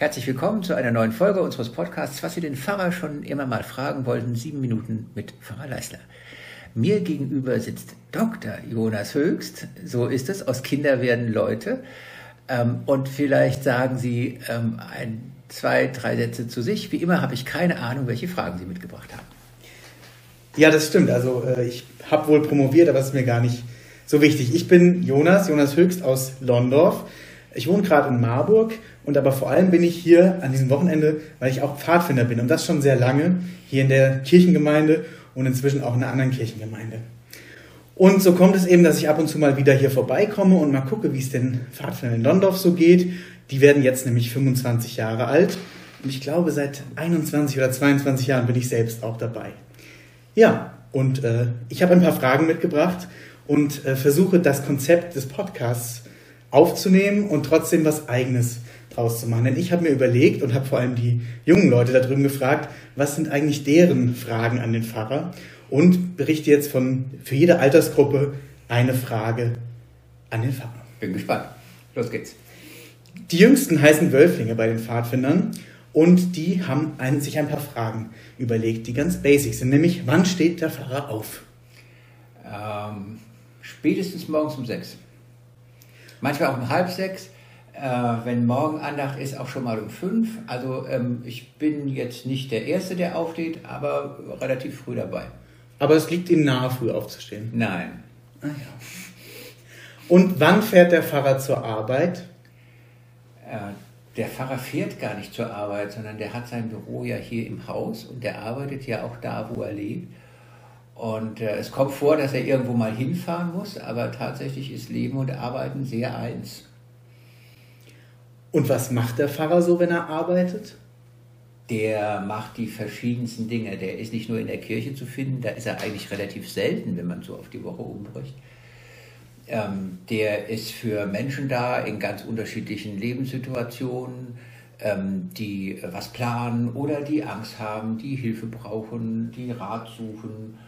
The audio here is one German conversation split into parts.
Herzlich willkommen zu einer neuen Folge unseres Podcasts, was Sie den Pfarrer schon immer mal fragen wollten, sieben Minuten mit Pfarrer Leisler. Mir gegenüber sitzt Dr. Jonas Höchst, so ist es, aus Kinder werden Leute. Ähm, und vielleicht sagen Sie ähm, ein, zwei, drei Sätze zu sich. Wie immer habe ich keine Ahnung, welche Fragen Sie mitgebracht haben. Ja, das stimmt. Also äh, ich habe wohl promoviert, aber das ist mir gar nicht so wichtig. Ich bin Jonas, Jonas Höchst aus Londorf. Ich wohne gerade in Marburg und aber vor allem bin ich hier an diesem Wochenende, weil ich auch Pfadfinder bin und das schon sehr lange hier in der Kirchengemeinde und inzwischen auch in einer anderen Kirchengemeinde. Und so kommt es eben, dass ich ab und zu mal wieder hier vorbeikomme und mal gucke, wie es den Pfadfindern in Londorf so geht. Die werden jetzt nämlich 25 Jahre alt und ich glaube, seit 21 oder 22 Jahren bin ich selbst auch dabei. Ja, und äh, ich habe ein paar Fragen mitgebracht und äh, versuche das Konzept des Podcasts aufzunehmen und trotzdem was Eigenes draus zu machen. Denn ich habe mir überlegt und habe vor allem die jungen Leute da drüben gefragt, was sind eigentlich deren Fragen an den Pfarrer und berichte jetzt von für jede Altersgruppe eine Frage an den Pfarrer. Bin gespannt. Los geht's. Die Jüngsten heißen Wölflinge bei den Pfadfindern und die haben ein, sich ein paar Fragen überlegt, die ganz basic sind, nämlich wann steht der Pfarrer auf? Ähm, spätestens morgens um sechs. Manchmal auch um halb sechs. Äh, wenn morgen Andacht ist, auch schon mal um fünf. Also ähm, ich bin jetzt nicht der Erste, der aufsteht, aber relativ früh dabei. Aber es liegt Ihnen nahe, früh aufzustehen? Nein. Ah, ja. Und wann fährt der Pfarrer zur Arbeit? Äh, der Pfarrer fährt gar nicht zur Arbeit, sondern der hat sein Büro ja hier im Haus und der arbeitet ja auch da, wo er lebt. Und äh, es kommt vor, dass er irgendwo mal hinfahren muss, aber tatsächlich ist Leben und Arbeiten sehr eins. Und was macht der Pfarrer so, wenn er arbeitet? Der macht die verschiedensten Dinge. Der ist nicht nur in der Kirche zu finden, da ist er eigentlich relativ selten, wenn man so auf die Woche umbricht. Ähm, der ist für Menschen da in ganz unterschiedlichen Lebenssituationen, ähm, die was planen oder die Angst haben, die Hilfe brauchen, die Rat suchen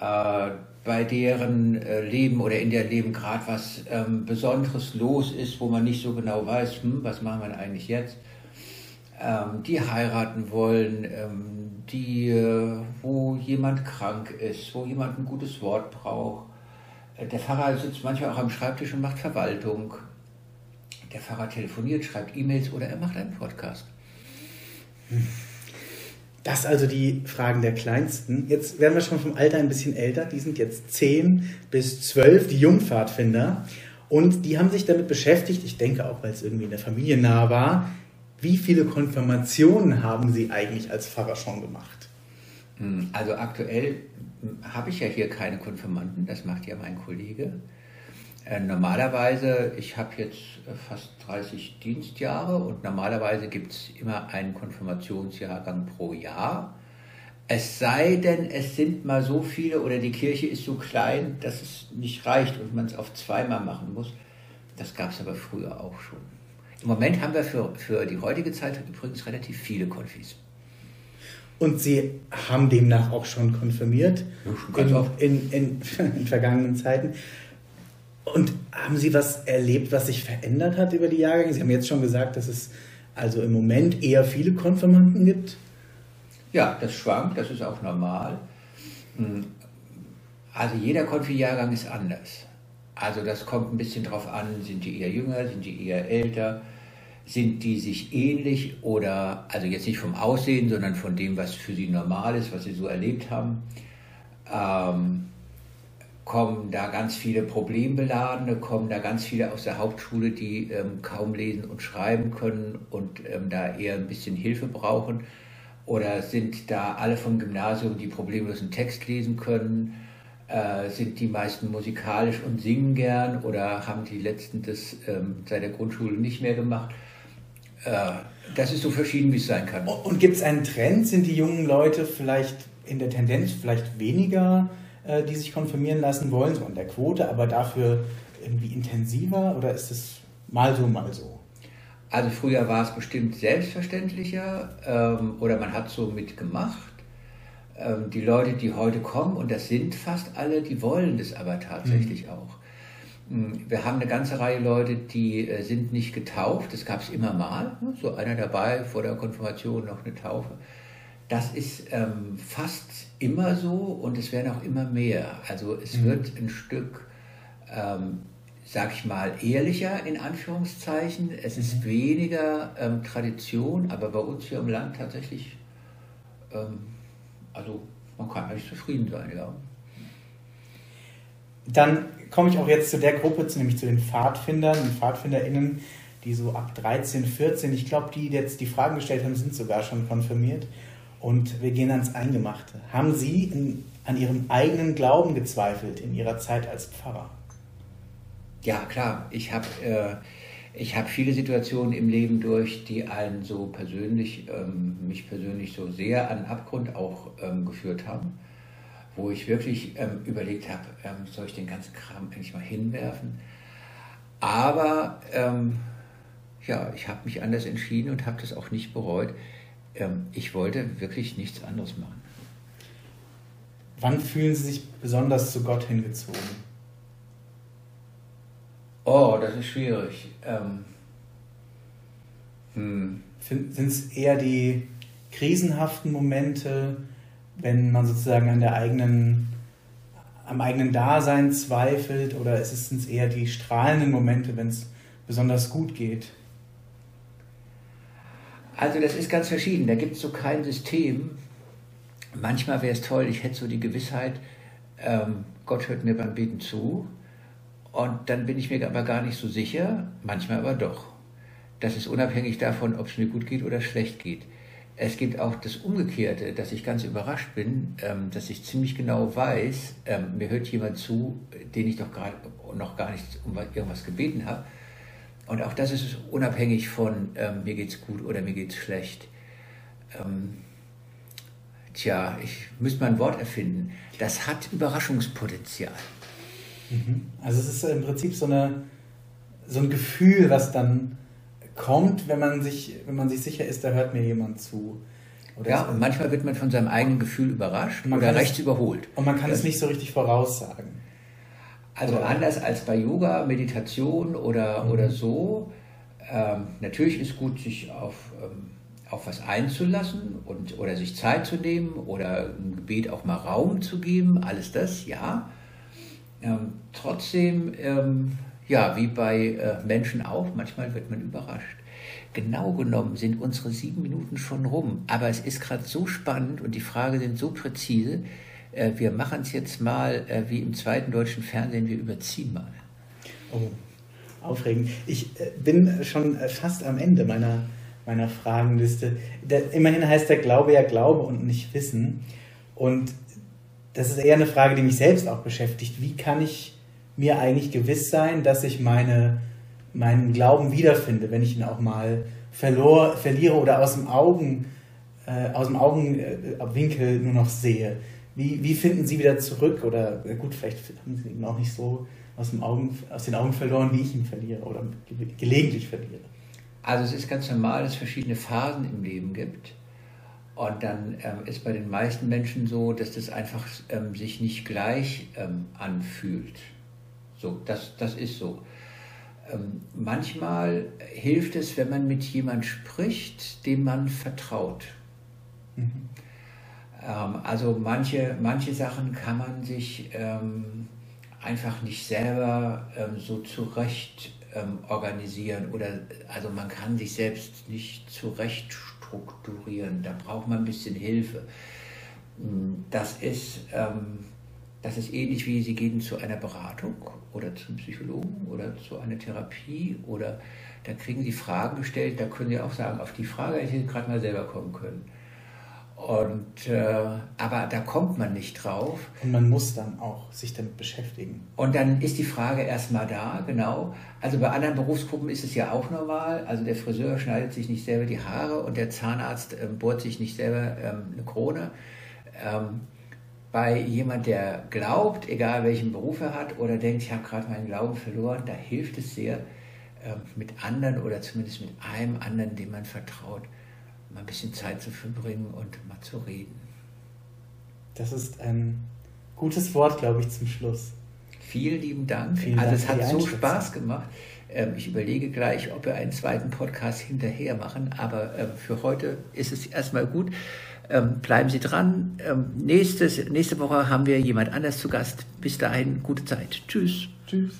äh, bei deren äh, Leben oder in der Leben gerade was ähm, Besonderes los ist, wo man nicht so genau weiß, hm, was machen wir eigentlich jetzt, ähm, die heiraten wollen, ähm, die, äh, wo jemand krank ist, wo jemand ein gutes Wort braucht. Äh, der Pfarrer sitzt manchmal auch am Schreibtisch und macht Verwaltung. Der Pfarrer telefoniert, schreibt E-Mails oder er macht einen Podcast. Hm. Das also die Fragen der Kleinsten. Jetzt werden wir schon vom Alter ein bisschen älter. Die sind jetzt 10 bis 12, die Jungpfadfinder. Und die haben sich damit beschäftigt, ich denke auch, weil es irgendwie in der Familie nah war, wie viele Konfirmationen haben Sie eigentlich als Pfarrer schon gemacht? Hm, also aktuell habe ich ja hier keine Konfirmanden, das macht ja mein Kollege. Äh, normalerweise, ich habe jetzt äh, fast 30 Dienstjahre und normalerweise gibt es immer einen Konfirmationsjahrgang pro Jahr. Es sei denn, es sind mal so viele oder die Kirche ist so klein, dass es nicht reicht und man es auf zweimal machen muss. Das gab es aber früher auch schon. Im Moment haben wir für, für die heutige Zeit übrigens relativ viele Konfis. Und Sie haben demnach auch schon konfirmiert ja, schon in, in, in, in vergangenen Zeiten. Und haben Sie was erlebt, was sich verändert hat über die Jahrgänge? Sie haben jetzt schon gesagt, dass es also im Moment eher viele Konfirmanden gibt. Ja, das schwankt, das ist auch normal. Hm. Also jeder Konfi-Jahrgang ist anders. Also das kommt ein bisschen drauf an, sind die eher jünger, sind die eher älter, sind die sich ähnlich oder, also jetzt nicht vom Aussehen, sondern von dem, was für sie normal ist, was sie so erlebt haben. Ähm, kommen da ganz viele Problembeladene, kommen da ganz viele aus der Hauptschule, die ähm, kaum lesen und schreiben können und ähm, da eher ein bisschen Hilfe brauchen? Oder sind da alle vom Gymnasium, die problemlos einen Text lesen können? Äh, sind die meisten musikalisch und singen gern oder haben die letzten das ähm, seit der Grundschule nicht mehr gemacht? Äh, das ist so verschieden, wie es sein kann. Und gibt es einen Trend? Sind die jungen Leute vielleicht in der Tendenz vielleicht weniger äh, die sich konfirmieren lassen wollen, so an der Quote, aber dafür irgendwie intensiver oder ist es mal so, mal so? Also früher war es bestimmt selbstverständlicher ähm, oder man hat so mitgemacht. Ähm, die Leute, die heute kommen, und das sind fast alle, die wollen das aber tatsächlich mhm. auch. Hm, wir haben eine ganze Reihe Leute, die äh, sind nicht getauft. Das gab es immer mal. Ne? So einer dabei, vor der Konfirmation noch eine Taufe. Das ist ähm, fast immer so und es werden auch immer mehr. Also es mhm. wird ein Stück, ähm, sag ich mal, ehrlicher in Anführungszeichen. Es ist mhm. weniger ähm, Tradition, aber bei uns hier im Land tatsächlich, ähm, also man kann eigentlich zufrieden sein, ja. Dann komme ich auch jetzt zu der Gruppe, nämlich zu den Pfadfindern, den PfadfinderInnen, die so ab 13, 14, ich glaube, die jetzt die Fragen gestellt haben, sind sogar schon konfirmiert. Und wir gehen ans Eingemachte. Haben Sie in, an Ihrem eigenen Glauben gezweifelt in Ihrer Zeit als Pfarrer? Ja, klar. Ich habe äh, hab viele Situationen im Leben durch, die einen so persönlich, ähm, mich persönlich so sehr an Abgrund auch ähm, geführt haben wo ich wirklich ähm, überlegt habe, ähm, soll ich den ganzen Kram eigentlich mal hinwerfen? Aber ähm, ja, ich habe mich anders entschieden und habe das auch nicht bereut. Ähm, ich wollte wirklich nichts anderes machen. Wann fühlen Sie sich besonders zu Gott hingezogen? Oh, das ist schwierig. Ähm, hm. Sind es eher die krisenhaften Momente, wenn man sozusagen an der eigenen, am eigenen Dasein zweifelt oder ist es eher die strahlenden Momente, wenn es besonders gut geht? Also das ist ganz verschieden. Da gibt es so kein System. Manchmal wäre es toll, ich hätte so die Gewissheit, ähm, Gott hört mir beim Beten zu. Und dann bin ich mir aber gar nicht so sicher, manchmal aber doch. Das ist unabhängig davon, ob es mir gut geht oder schlecht geht. Es gibt auch das Umgekehrte, dass ich ganz überrascht bin, ähm, dass ich ziemlich genau weiß, ähm, mir hört jemand zu, den ich doch gerade noch gar nicht um irgendwas gebeten habe. Und auch das ist unabhängig von ähm, mir geht's gut oder mir geht's schlecht. Ähm, tja, ich müsste mal ein Wort erfinden. Das hat Überraschungspotenzial. Mhm. Also es ist im Prinzip so, eine, so ein Gefühl, was dann kommt, wenn man sich, wenn man sich sicher ist, da hört mir jemand zu. Oder ja, und manchmal wird man von seinem eigenen Gefühl überrascht oder rechts es, überholt. Und man kann das, es nicht so richtig voraussagen. Also anders als bei Yoga, Meditation oder, mhm. oder so. Ähm, natürlich ist gut, sich auf, ähm, auf was einzulassen und, oder sich Zeit zu nehmen oder im Gebet auch mal Raum zu geben. Alles das, ja. Ähm, trotzdem ähm, ja, wie bei äh, Menschen auch, manchmal wird man überrascht. Genau genommen sind unsere sieben Minuten schon rum, aber es ist gerade so spannend und die Fragen sind so präzise. Äh, wir machen es jetzt mal äh, wie im zweiten deutschen Fernsehen, wir überziehen mal. Oh, aufregend. Ich äh, bin schon äh, fast am Ende meiner, meiner Fragenliste. Der, immerhin heißt der Glaube ja Glaube und nicht Wissen. Und das ist eher eine Frage, die mich selbst auch beschäftigt. Wie kann ich mir eigentlich gewiss sein, dass ich meine, meinen Glauben wiederfinde, wenn ich ihn auch mal verlor, verliere oder aus dem Augen, äh, aus dem Augenwinkel nur noch sehe. Wie, wie finden Sie wieder zurück? Oder gut, vielleicht haben Sie ihn auch nicht so aus, dem Augen, aus den Augen verloren, wie ich ihn verliere oder gelegentlich verliere. Also es ist ganz normal, dass es verschiedene Phasen im Leben gibt. Und dann ähm, ist bei den meisten Menschen so, dass das einfach ähm, sich nicht gleich ähm, anfühlt. So, das, das ist so. Ähm, manchmal hilft es, wenn man mit jemand spricht, dem man vertraut. Mhm. Ähm, also manche, manche Sachen kann man sich ähm, einfach nicht selber ähm, so zurecht ähm, organisieren oder also man kann sich selbst nicht zurecht strukturieren. Da braucht man ein bisschen Hilfe. Das ist ähm, das ist ähnlich wie Sie gehen zu einer Beratung oder zum Psychologen oder zu einer Therapie oder da kriegen Sie Fragen gestellt, da können Sie auch sagen, auf die Frage hätte ich gerade mal selber kommen können. Und, äh, aber da kommt man nicht drauf. Und man muss dann auch sich damit beschäftigen. Und dann ist die Frage erstmal da, genau. Also bei anderen Berufsgruppen ist es ja auch normal. Also der Friseur schneidet sich nicht selber die Haare und der Zahnarzt ähm, bohrt sich nicht selber ähm, eine Krone. Ähm, bei jemand, der glaubt, egal welchen Beruf er hat, oder denkt, ich habe gerade meinen Glauben verloren, da hilft es sehr, ähm, mit anderen oder zumindest mit einem anderen, dem man vertraut, mal ein bisschen Zeit zu verbringen und mal zu reden. Das ist ein gutes Wort, glaube ich, zum Schluss. Vielen lieben Dank. Vielen also Dank es hat so Spaß gemacht. Ähm, ich überlege gleich, ob wir einen zweiten Podcast hinterher machen, aber ähm, für heute ist es erstmal gut. Ähm, bleiben Sie dran. Nächstes, nächste Woche haben wir jemand anders zu Gast. Bis dahin, gute Zeit. Tschüss. Tschüss.